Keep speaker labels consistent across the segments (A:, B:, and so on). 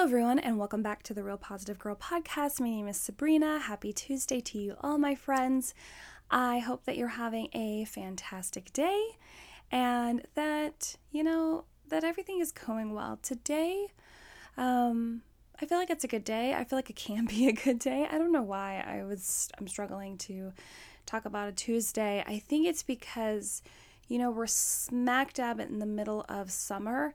A: Hello, everyone, and welcome back to the Real Positive Girl podcast. My name is Sabrina. Happy Tuesday to you, all my friends. I hope that you're having a fantastic day and that, you know, that everything is going well. Today, um, I feel like it's a good day. I feel like it can be a good day. I don't know why I was I'm struggling to talk about a Tuesday. I think it's because you know, we're smack dab in the middle of summer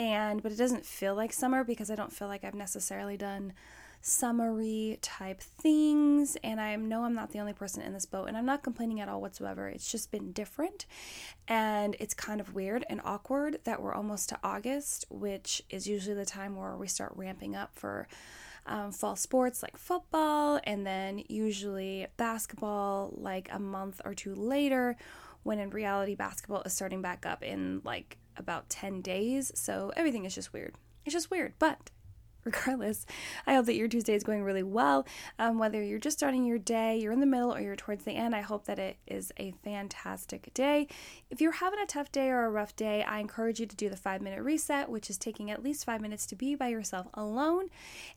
A: and but it doesn't feel like summer because I don't feel like I've necessarily done summery type things and I know I'm not the only person in this boat and I'm not complaining at all whatsoever. It's just been different and it's kind of weird and awkward that we're almost to August, which is usually the time where we start ramping up for um, fall sports like football and then usually basketball like a month or two later when in reality basketball is starting back up in like about 10 days. So everything is just weird. It's just weird. But regardless, I hope that your Tuesday is going really well. Um, whether you're just starting your day, you're in the middle, or you're towards the end, I hope that it is a fantastic day. If you're having a tough day or a rough day, I encourage you to do the five minute reset, which is taking at least five minutes to be by yourself alone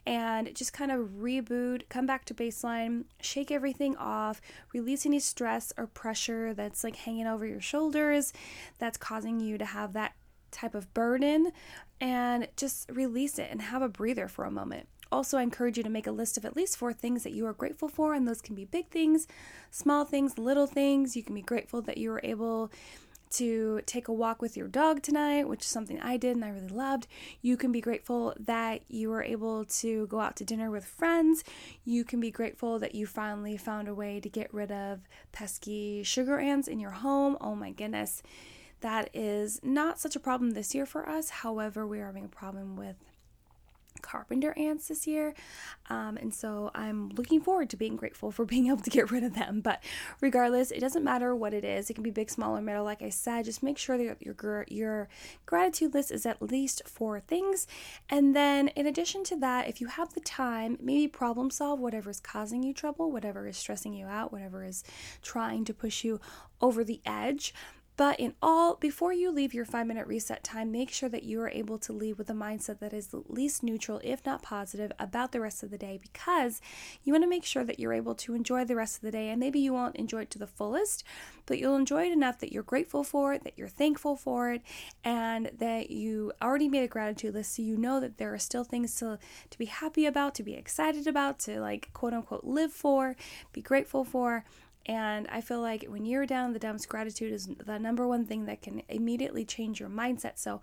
A: and just kind of reboot, come back to baseline, shake everything off, release any stress or pressure that's like hanging over your shoulders that's causing you to have that type of burden and just release it and have a breather for a moment. Also, I encourage you to make a list of at least four things that you are grateful for, and those can be big things, small things, little things. You can be grateful that you were able to take a walk with your dog tonight, which is something I did and I really loved. You can be grateful that you were able to go out to dinner with friends. You can be grateful that you finally found a way to get rid of pesky sugar ants in your home. Oh my goodness. That is not such a problem this year for us. However, we are having a problem with carpenter ants this year. Um, and so I'm looking forward to being grateful for being able to get rid of them. But regardless, it doesn't matter what it is. It can be big, small, or middle. Like I said, just make sure that your, your gratitude list is at least four things. And then in addition to that, if you have the time, maybe problem solve whatever is causing you trouble, whatever is stressing you out, whatever is trying to push you over the edge. But in all, before you leave your five minute reset time, make sure that you are able to leave with a mindset that is at least neutral, if not positive, about the rest of the day because you want to make sure that you're able to enjoy the rest of the day. And maybe you won't enjoy it to the fullest, but you'll enjoy it enough that you're grateful for it, that you're thankful for it, and that you already made a gratitude list so you know that there are still things to, to be happy about, to be excited about, to like quote unquote live for, be grateful for. And I feel like when you're down in the dumps, gratitude is the number one thing that can immediately change your mindset. So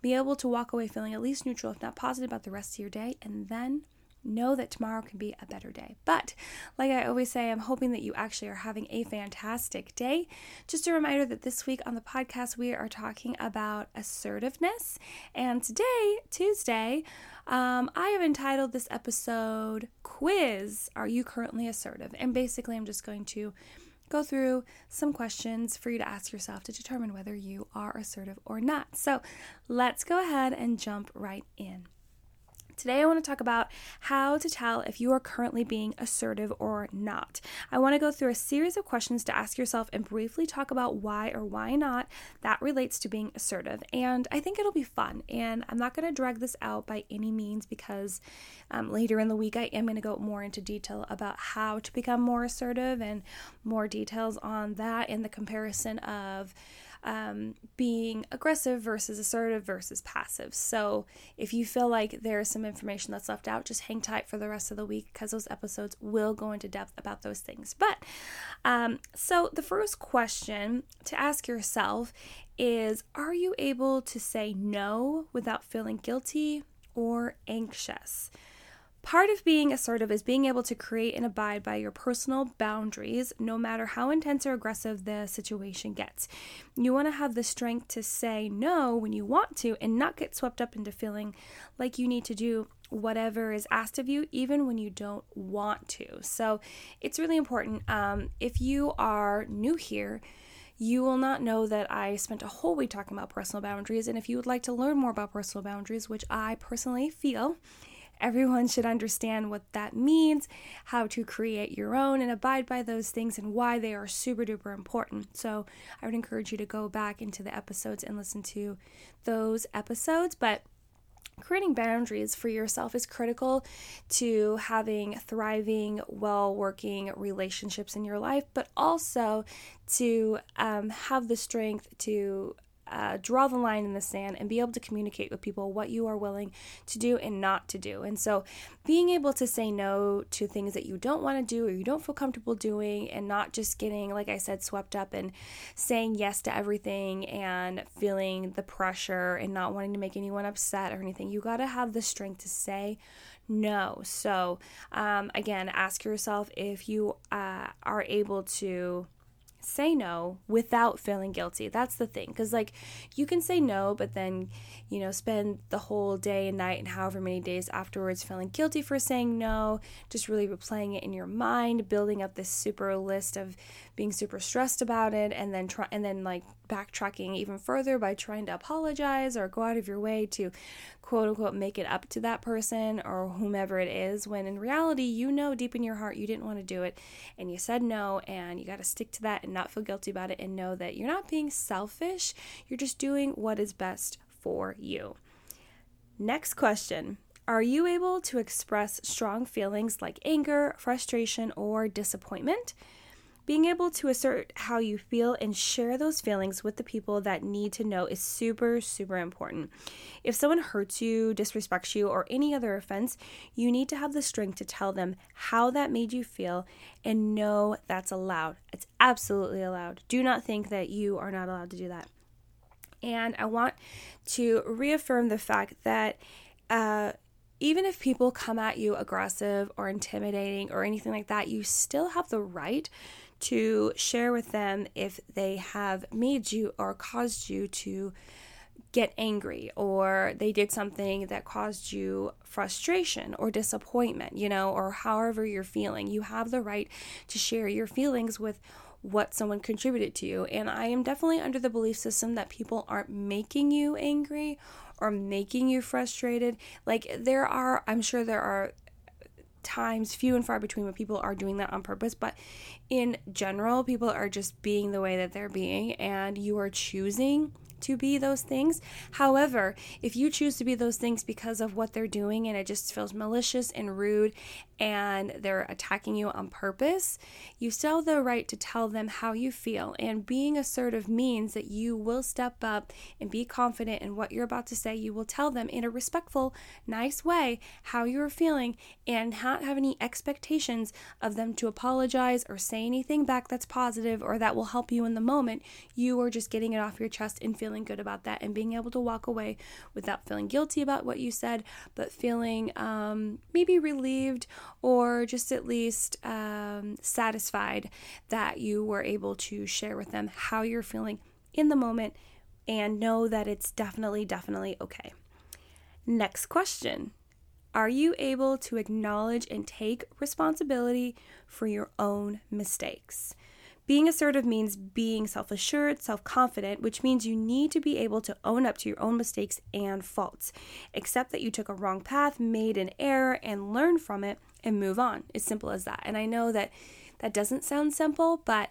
A: be able to walk away feeling at least neutral, if not positive, about the rest of your day, and then know that tomorrow can be a better day. But like I always say, I'm hoping that you actually are having a fantastic day. Just a reminder that this week on the podcast, we are talking about assertiveness. And today, Tuesday, um, I have entitled this episode Quiz Are You Currently Assertive? And basically, I'm just going to go through some questions for you to ask yourself to determine whether you are assertive or not. So let's go ahead and jump right in. Today, I want to talk about how to tell if you are currently being assertive or not. I want to go through a series of questions to ask yourself and briefly talk about why or why not that relates to being assertive. And I think it'll be fun. And I'm not going to drag this out by any means because um, later in the week I am going to go more into detail about how to become more assertive and more details on that in the comparison of um, being aggressive versus assertive versus passive. So if you feel like there's some information that's left out, just hang tight for the rest of the week because those episodes will go into depth about those things. But um, so the first question to ask yourself is Are you able to say no without feeling guilty or anxious? Part of being assertive is being able to create and abide by your personal boundaries, no matter how intense or aggressive the situation gets. You want to have the strength to say no when you want to and not get swept up into feeling like you need to do whatever is asked of you, even when you don't want to. So it's really important. Um, if you are new here, you will not know that I spent a whole week talking about personal boundaries. And if you would like to learn more about personal boundaries, which I personally feel Everyone should understand what that means, how to create your own and abide by those things, and why they are super duper important. So, I would encourage you to go back into the episodes and listen to those episodes. But creating boundaries for yourself is critical to having thriving, well working relationships in your life, but also to um, have the strength to uh, draw the line in the sand and be able to communicate with people what you are willing to do and not to do. And so, being able to say no to things that you don't want to do or you don't feel comfortable doing, and not just getting, like I said, swept up and saying yes to everything and feeling the pressure and not wanting to make anyone upset or anything. You got to have the strength to say no. So, um, again, ask yourself if you uh, are able to say no without feeling guilty. That's the thing. Because, like, you can say no, but then, you know, spend the whole day and night and however many days afterwards feeling guilty for saying no, just really replaying it in your mind, building up this super list of being super stressed about it, and then try and then, like, backtracking even further by trying to apologize or go out of your way to quote unquote make it up to that person or whomever it is when in reality you know deep in your heart you didn't want to do it and you said no and you got to stick to that and not feel guilty about it and know that you're not being selfish you're just doing what is best for you. Next question. Are you able to express strong feelings like anger frustration or disappointment being able to assert how you feel and share those feelings with the people that need to know is super, super important. If someone hurts you, disrespects you, or any other offense, you need to have the strength to tell them how that made you feel and know that's allowed. It's absolutely allowed. Do not think that you are not allowed to do that. And I want to reaffirm the fact that. Uh, even if people come at you aggressive or intimidating or anything like that, you still have the right to share with them if they have made you or caused you to get angry or they did something that caused you frustration or disappointment, you know, or however you're feeling. You have the right to share your feelings with what someone contributed to you. And I am definitely under the belief system that people aren't making you angry or making you frustrated. Like, there are, I'm sure there are times few and far between when people are doing that on purpose but in general people are just being the way that they're being and you are choosing to be those things. However, if you choose to be those things because of what they're doing and it just feels malicious and rude and they're attacking you on purpose, you still have the right to tell them how you feel. And being assertive means that you will step up and be confident in what you're about to say. You will tell them in a respectful, nice way how you're feeling and not have any expectations of them to apologize or say anything back that's positive or that will help you in the moment. You are just getting it off your chest and feeling good about that and being able to walk away without feeling guilty about what you said, but feeling um, maybe relieved or just at least um, satisfied that you were able to share with them how you're feeling in the moment and know that it's definitely, definitely okay. Next question. Are you able to acknowledge and take responsibility for your own mistakes? Being assertive means being self assured, self confident, which means you need to be able to own up to your own mistakes and faults. Accept that you took a wrong path, made an error, and learn from it and move on. As simple as that. And I know that that doesn't sound simple, but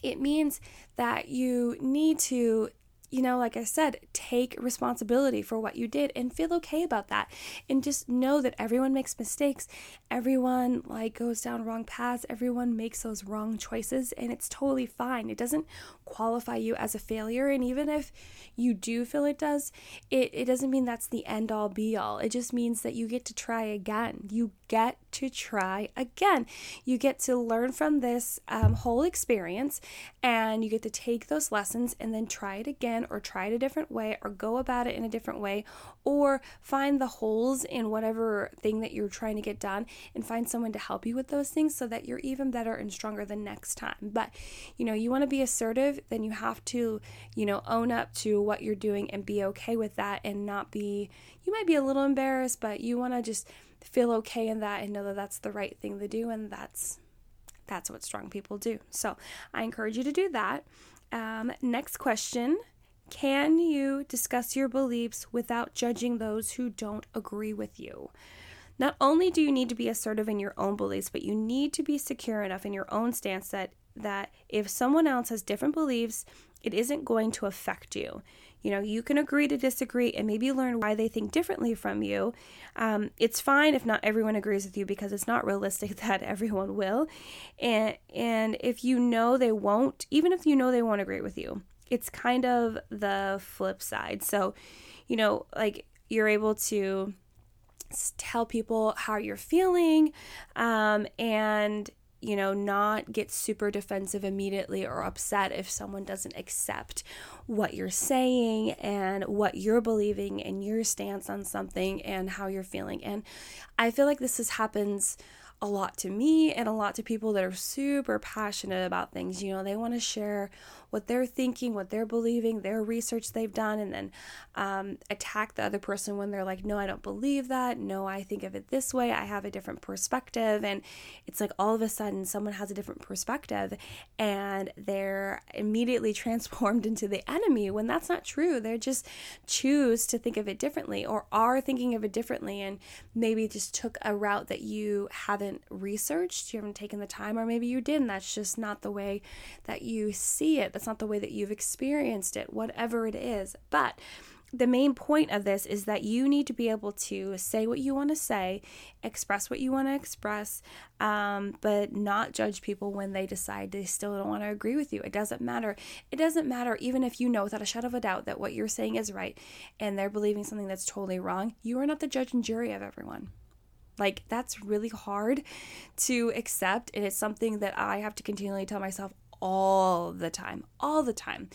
A: it means that you need to you know, like I said, take responsibility for what you did and feel okay about that. And just know that everyone makes mistakes. Everyone like goes down wrong paths. Everyone makes those wrong choices and it's totally fine. It doesn't qualify you as a failure. And even if you do feel it does, it, it doesn't mean that's the end all be all. It just means that you get to try again. You get to try again. You get to learn from this um, whole experience and you get to take those lessons and then try it again or try it a different way or go about it in a different way or find the holes in whatever thing that you're trying to get done and find someone to help you with those things so that you're even better and stronger the next time. But, you know, you want to be assertive, then you have to, you know, own up to what you're doing and be okay with that and not be, you might be a little embarrassed, but you want to just feel okay in that and know that that's the right thing to do and that's that's what strong people do. So I encourage you to do that. Um, next question Can you discuss your beliefs without judging those who don't agree with you? Not only do you need to be assertive in your own beliefs, but you need to be secure enough in your own stance that, that if someone else has different beliefs, it isn't going to affect you. You know, you can agree to disagree and maybe learn why they think differently from you. Um, it's fine if not everyone agrees with you because it's not realistic that everyone will. And and if you know they won't, even if you know they won't agree with you, it's kind of the flip side. So, you know, like you're able to tell people how you're feeling um, and you know, not get super defensive immediately or upset if someone doesn't accept what you're saying and what you're believing and your stance on something and how you're feeling. And I feel like this is, happens a lot to me and a lot to people that are super passionate about things. You know, they want to share what they're thinking, what they're believing, their research they've done, and then um, attack the other person when they're like, no, I don't believe that. No, I think of it this way. I have a different perspective. And it's like all of a sudden someone has a different perspective and they're immediately transformed into the enemy when that's not true. They're just choose to think of it differently or are thinking of it differently and maybe just took a route that you haven't researched, you haven't taken the time, or maybe you did, and that's just not the way that you see it that's not the way that you've experienced it, whatever it is. But the main point of this is that you need to be able to say what you want to say, express what you want to express, um, but not judge people when they decide they still don't want to agree with you. It doesn't matter. It doesn't matter even if you know without a shadow of a doubt that what you're saying is right and they're believing something that's totally wrong. You are not the judge and jury of everyone. Like, that's really hard to accept. And it's something that I have to continually tell myself all the time, all the time.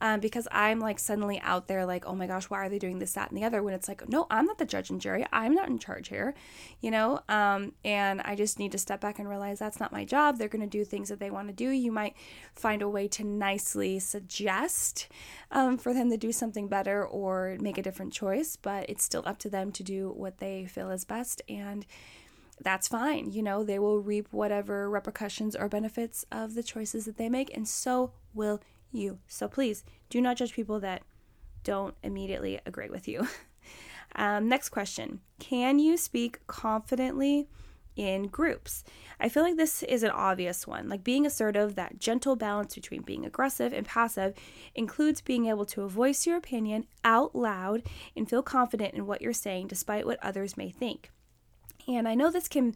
A: Um, because I'm like suddenly out there, like, oh my gosh, why are they doing this, that, and the other? When it's like, no, I'm not the judge and jury. I'm not in charge here, you know? Um, and I just need to step back and realize that's not my job. They're going to do things that they want to do. You might find a way to nicely suggest um, for them to do something better or make a different choice, but it's still up to them to do what they feel is best. And that's fine. You know, they will reap whatever repercussions or benefits of the choices that they make, and so will you. So please do not judge people that don't immediately agree with you. um, next question Can you speak confidently? in groups. I feel like this is an obvious one. Like being assertive, that gentle balance between being aggressive and passive includes being able to voice your opinion out loud and feel confident in what you're saying despite what others may think. And I know this can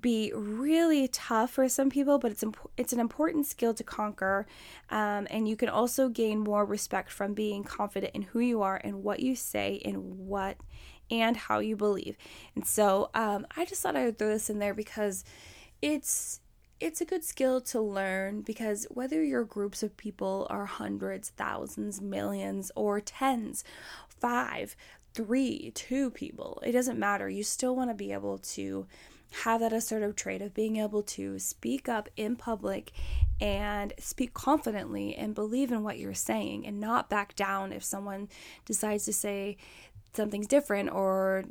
A: be really tough for some people, but it's imp- it's an important skill to conquer, um, and you can also gain more respect from being confident in who you are and what you say and what and how you believe. And so um, I just thought I would throw this in there because it's it's a good skill to learn because whether your groups of people are hundreds, thousands, millions, or tens, five, three, two people, it doesn't matter. You still want to be able to have that assertive trait of being able to speak up in public and speak confidently and believe in what you're saying and not back down if someone decides to say something's different or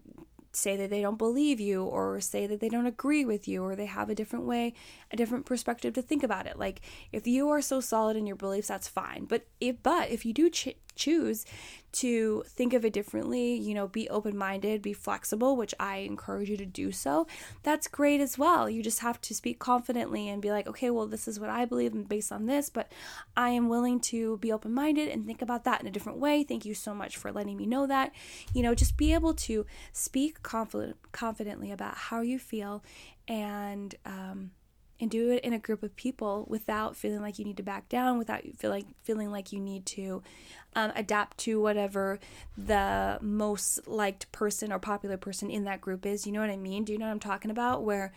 A: say that they don't believe you or say that they don't agree with you or they have a different way, a different perspective to think about it. Like if you are so solid in your beliefs, that's fine. But if but if you do ch- choose to think of it differently, you know, be open minded, be flexible, which I encourage you to do so, that's great as well. You just have to speak confidently and be like, okay, well, this is what I believe and based on this, but I am willing to be open minded and think about that in a different way. Thank you so much for letting me know that. You know, just be able to speak confident, confidently about how you feel and, um, and do it in a group of people without feeling like you need to back down, without feeling feeling like you need to um, adapt to whatever the most liked person or popular person in that group is. You know what I mean? Do you know what I'm talking about? Where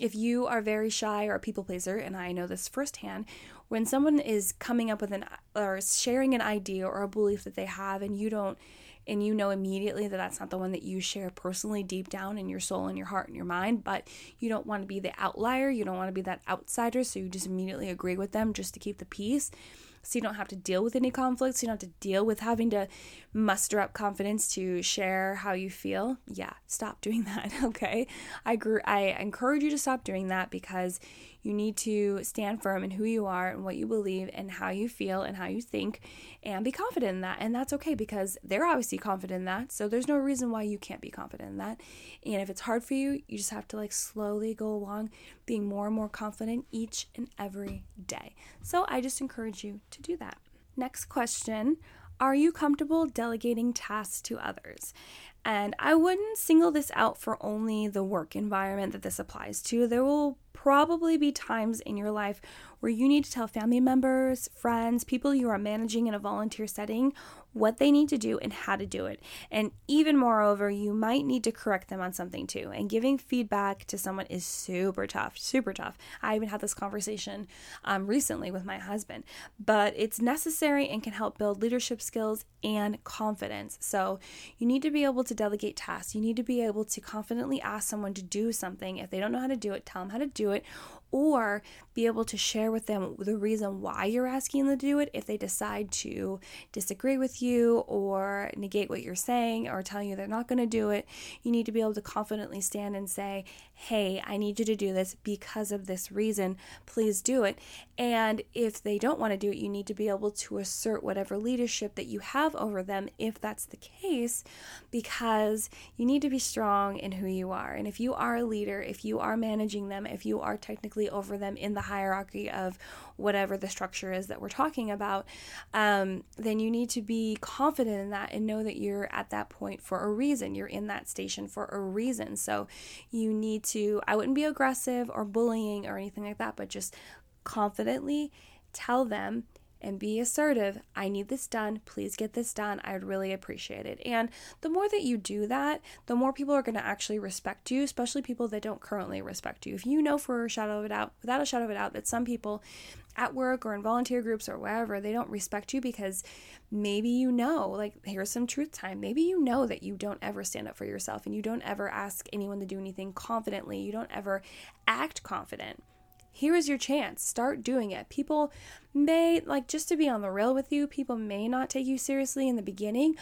A: if you are very shy or a people pleaser, and I know this firsthand, when someone is coming up with an or sharing an idea or a belief that they have, and you don't and you know immediately that that's not the one that you share personally deep down in your soul and your heart and your mind, but you don't want to be the outlier, you don't want to be that outsider, so you just immediately agree with them just to keep the peace so you don't have to deal with any conflicts. You don't have to deal with having to muster up confidence to share how you feel. Yeah, stop doing that. Okay, I agree. I encourage you to stop doing that because you need to stand firm in who you are and what you believe and how you feel and how you think and be confident in that. And that's okay because they're obviously confident in that. So there's no reason why you can't be confident in that. And if it's hard for you, you just have to like slowly go along being more and more confident each and every day. So I just encourage you to do that. Next question Are you comfortable delegating tasks to others? And I wouldn't single this out for only the work environment that this applies to. There will probably be times in your life where you need to tell family members, friends, people you are managing in a volunteer setting what they need to do and how to do it. And even moreover, you might need to correct them on something too. And giving feedback to someone is super tough, super tough. I even had this conversation um, recently with my husband, but it's necessary and can help build leadership skills and confidence. So you need to be able to delegate tasks. You need to be able to confidently ask someone to do something. If they don't know how to do it, tell them how to do it or be able to share with them the reason why you're asking them to do it if they decide to disagree with you or negate what you're saying or tell you they're not going to do it. You need to be able to confidently stand and say, Hey, I need you to do this because of this reason. Please do it. And if they don't want to do it, you need to be able to assert whatever leadership that you have over them if that's the case, because you need to be strong in who you are. And if you are a leader, if you are managing them, if you are technically over them in the hierarchy of whatever the structure is that we're talking about, um, then you need to be confident in that and know that you're at that point for a reason. You're in that station for a reason. So you need to, I wouldn't be aggressive or bullying or anything like that, but just confidently tell them and be assertive. I need this done. Please get this done. I would really appreciate it. And the more that you do that, the more people are going to actually respect you, especially people that don't currently respect you. If you know for a shadow of a doubt, without a shadow of a doubt, that some people at work or in volunteer groups or wherever, they don't respect you because maybe you know, like, here's some truth time. Maybe you know that you don't ever stand up for yourself and you don't ever ask anyone to do anything confidently. You don't ever act confident here is your chance. Start doing it. People may, like, just to be on the rail with you, people may not take you seriously in the beginning,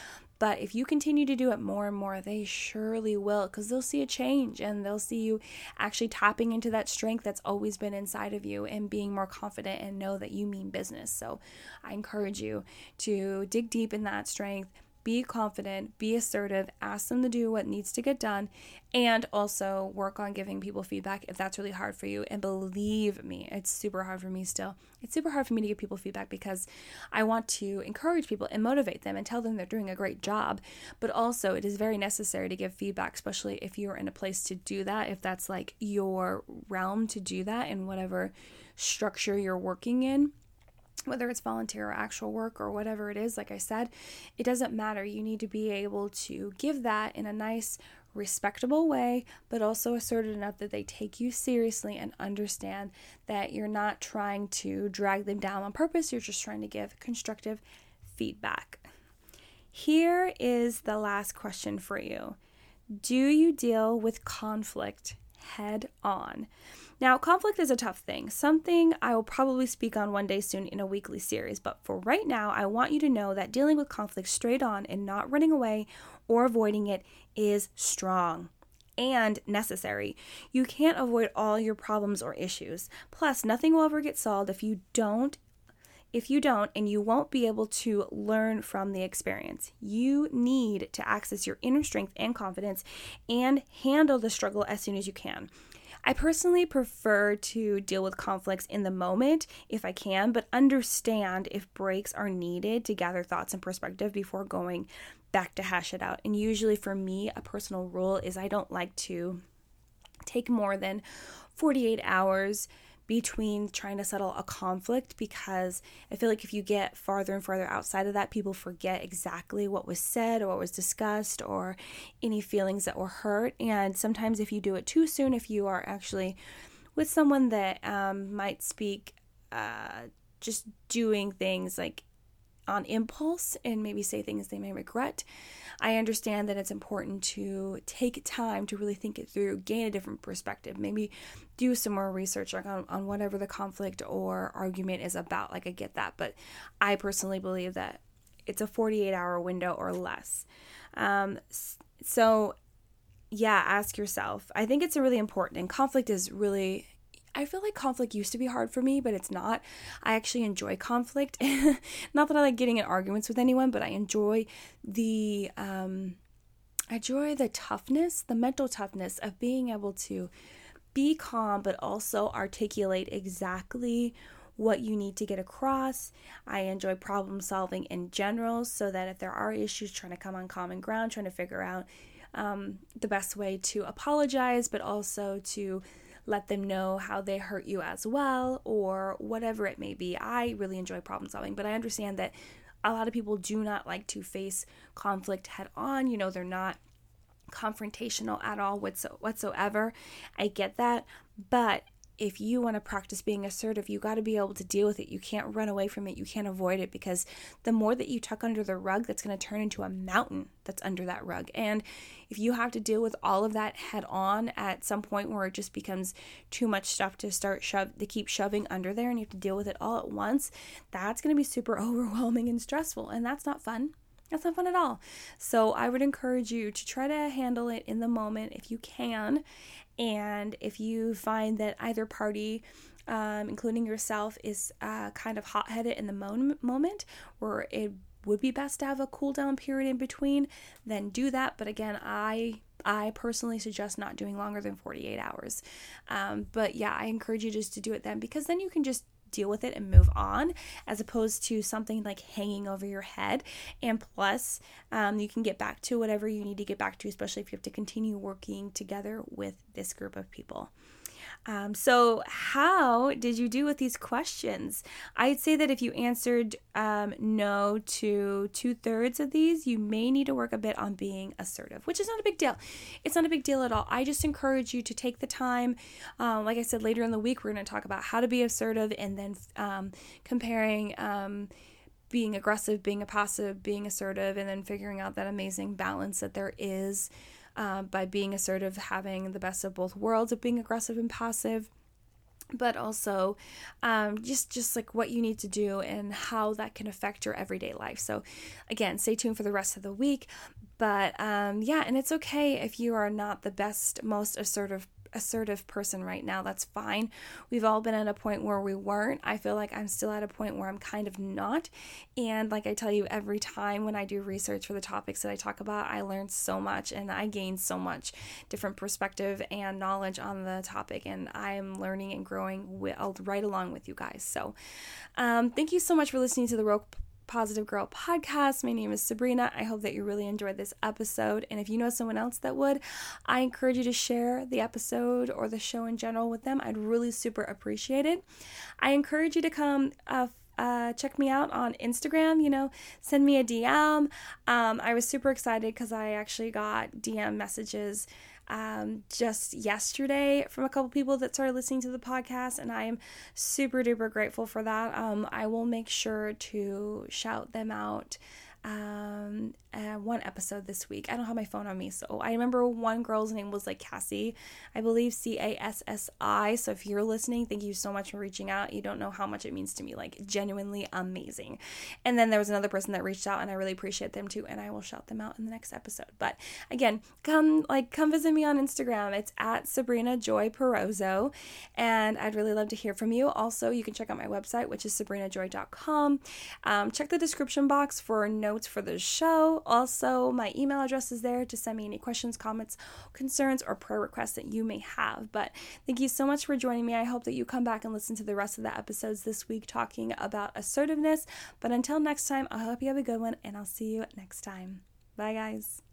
A: but if you continue to do it more and more, they surely will because they'll see a change and they'll see you actually tapping into that strength that's always been inside of you and being more confident and know that you mean business. So I encourage you to dig deep in that strength be confident, be assertive, ask them to do what needs to get done, and also work on giving people feedback if that's really hard for you. And believe me, it's super hard for me still. It's super hard for me to give people feedback because I want to encourage people and motivate them and tell them they're doing a great job. But also, it is very necessary to give feedback, especially if you're in a place to do that, if that's like your realm to do that in whatever structure you're working in whether it's volunteer or actual work or whatever it is, like I said, it doesn't matter. You need to be able to give that in a nice, respectable way, but also assertive enough that they take you seriously and understand that you're not trying to drag them down on purpose, you're just trying to give constructive feedback. Here is the last question for you Do you deal with conflict head on? Now, conflict is a tough thing, something I will probably speak on one day soon in a weekly series, but for right now, I want you to know that dealing with conflict straight on and not running away or avoiding it is strong and necessary. You can't avoid all your problems or issues. Plus, nothing will ever get solved if you don't if you don't, and you won't be able to learn from the experience. You need to access your inner strength and confidence and handle the struggle as soon as you can. I personally prefer to deal with conflicts in the moment if I can, but understand if breaks are needed to gather thoughts and perspective before going back to hash it out. And usually for me, a personal rule is I don't like to take more than 48 hours between trying to settle a conflict because I feel like if you get farther and farther outside of that, people forget exactly what was said or what was discussed or any feelings that were hurt. And sometimes, if you do it too soon, if you are actually with someone that um, might speak uh, just doing things like on impulse and maybe say things they may regret. I understand that it's important to take time to really think it through, gain a different perspective, maybe do some more research on, on whatever the conflict or argument is about. Like, I get that, but I personally believe that it's a 48 hour window or less. Um, so, yeah, ask yourself. I think it's really important, and conflict is really I feel like conflict used to be hard for me, but it's not. I actually enjoy conflict. not that I like getting in arguments with anyone, but I enjoy the um I enjoy the toughness, the mental toughness of being able to be calm but also articulate exactly what you need to get across. I enjoy problem solving in general, so that if there are issues, trying to come on common ground, trying to figure out um, the best way to apologize, but also to let them know how they hurt you as well, or whatever it may be. I really enjoy problem solving, but I understand that a lot of people do not like to face conflict head on. You know, they're not confrontational at all whatsoever. I get that, but if you want to practice being assertive, you got to be able to deal with it. You can't run away from it. You can't avoid it because the more that you tuck under the rug, that's going to turn into a mountain that's under that rug. And if you have to deal with all of that head on at some point where it just becomes too much stuff to start shove to keep shoving under there and you have to deal with it all at once, that's going to be super overwhelming and stressful. And that's not fun. That's not fun at all. So I would encourage you to try to handle it in the moment if you can and if you find that either party, um, including yourself, is uh, kind of hot headed in the mo- moment, or it would be best to have a cool down period in between, then do that. But again, I I personally suggest not doing longer than 48 hours. Um, but yeah, I encourage you just to do it then because then you can just deal with it and move on as opposed to something like hanging over your head. And plus, um, you can get back to whatever you need to get back to, especially if you have to continue working together with this group of people. Um, so, how did you do with these questions? I'd say that if you answered um, no to two thirds of these, you may need to work a bit on being assertive, which is not a big deal. It's not a big deal at all. I just encourage you to take the time. Um, like I said, later in the week, we're going to talk about how to be assertive and then um, comparing um, being aggressive, being a passive, being assertive, and then figuring out that amazing balance that there is uh, by being assertive, having the best of both worlds of being aggressive and passive but also um, just just like what you need to do and how that can affect your everyday life. So again stay tuned for the rest of the week but um, yeah and it's okay if you are not the best most assertive assertive person right now. That's fine. We've all been at a point where we weren't. I feel like I'm still at a point where I'm kind of not. And like I tell you, every time when I do research for the topics that I talk about, I learn so much and I gain so much different perspective and knowledge on the topic. And I'm learning and growing right along with you guys. So um, thank you so much for listening to the Real Positive Girl podcast. My name is Sabrina. I hope that you really enjoyed this episode. And if you know someone else that would, I encourage you to share the episode or the show in general with them. I'd really super appreciate it. I encourage you to come uh, uh, check me out on Instagram. You know, send me a DM. Um, I was super excited because I actually got DM messages um, just yesterday from a couple people that started listening to the podcast, and I am super duper grateful for that. Um, I will make sure to shout them out um, uh, one episode this week. I don't have my phone on me, so I remember one girl's name was like Cassie, I believe C A S S I. So if you're listening, thank you so much for reaching out. You don't know how much it means to me, like genuinely amazing. And then there was another person that reached out, and I really appreciate them too. And I will shout them out in the next episode. But again, come like come visit me on Instagram. It's at Sabrina Joy Perozzo, and I'd really love to hear from you. Also, you can check out my website, which is sabrinajoy.com. Um, check the description box for notes for the show also, my email address is there to send me any questions, comments, concerns, or prayer requests that you may have. But thank you so much for joining me. I hope that you come back and listen to the rest of the episodes this week talking about assertiveness. But until next time, I hope you have a good one, and I'll see you next time. Bye, guys.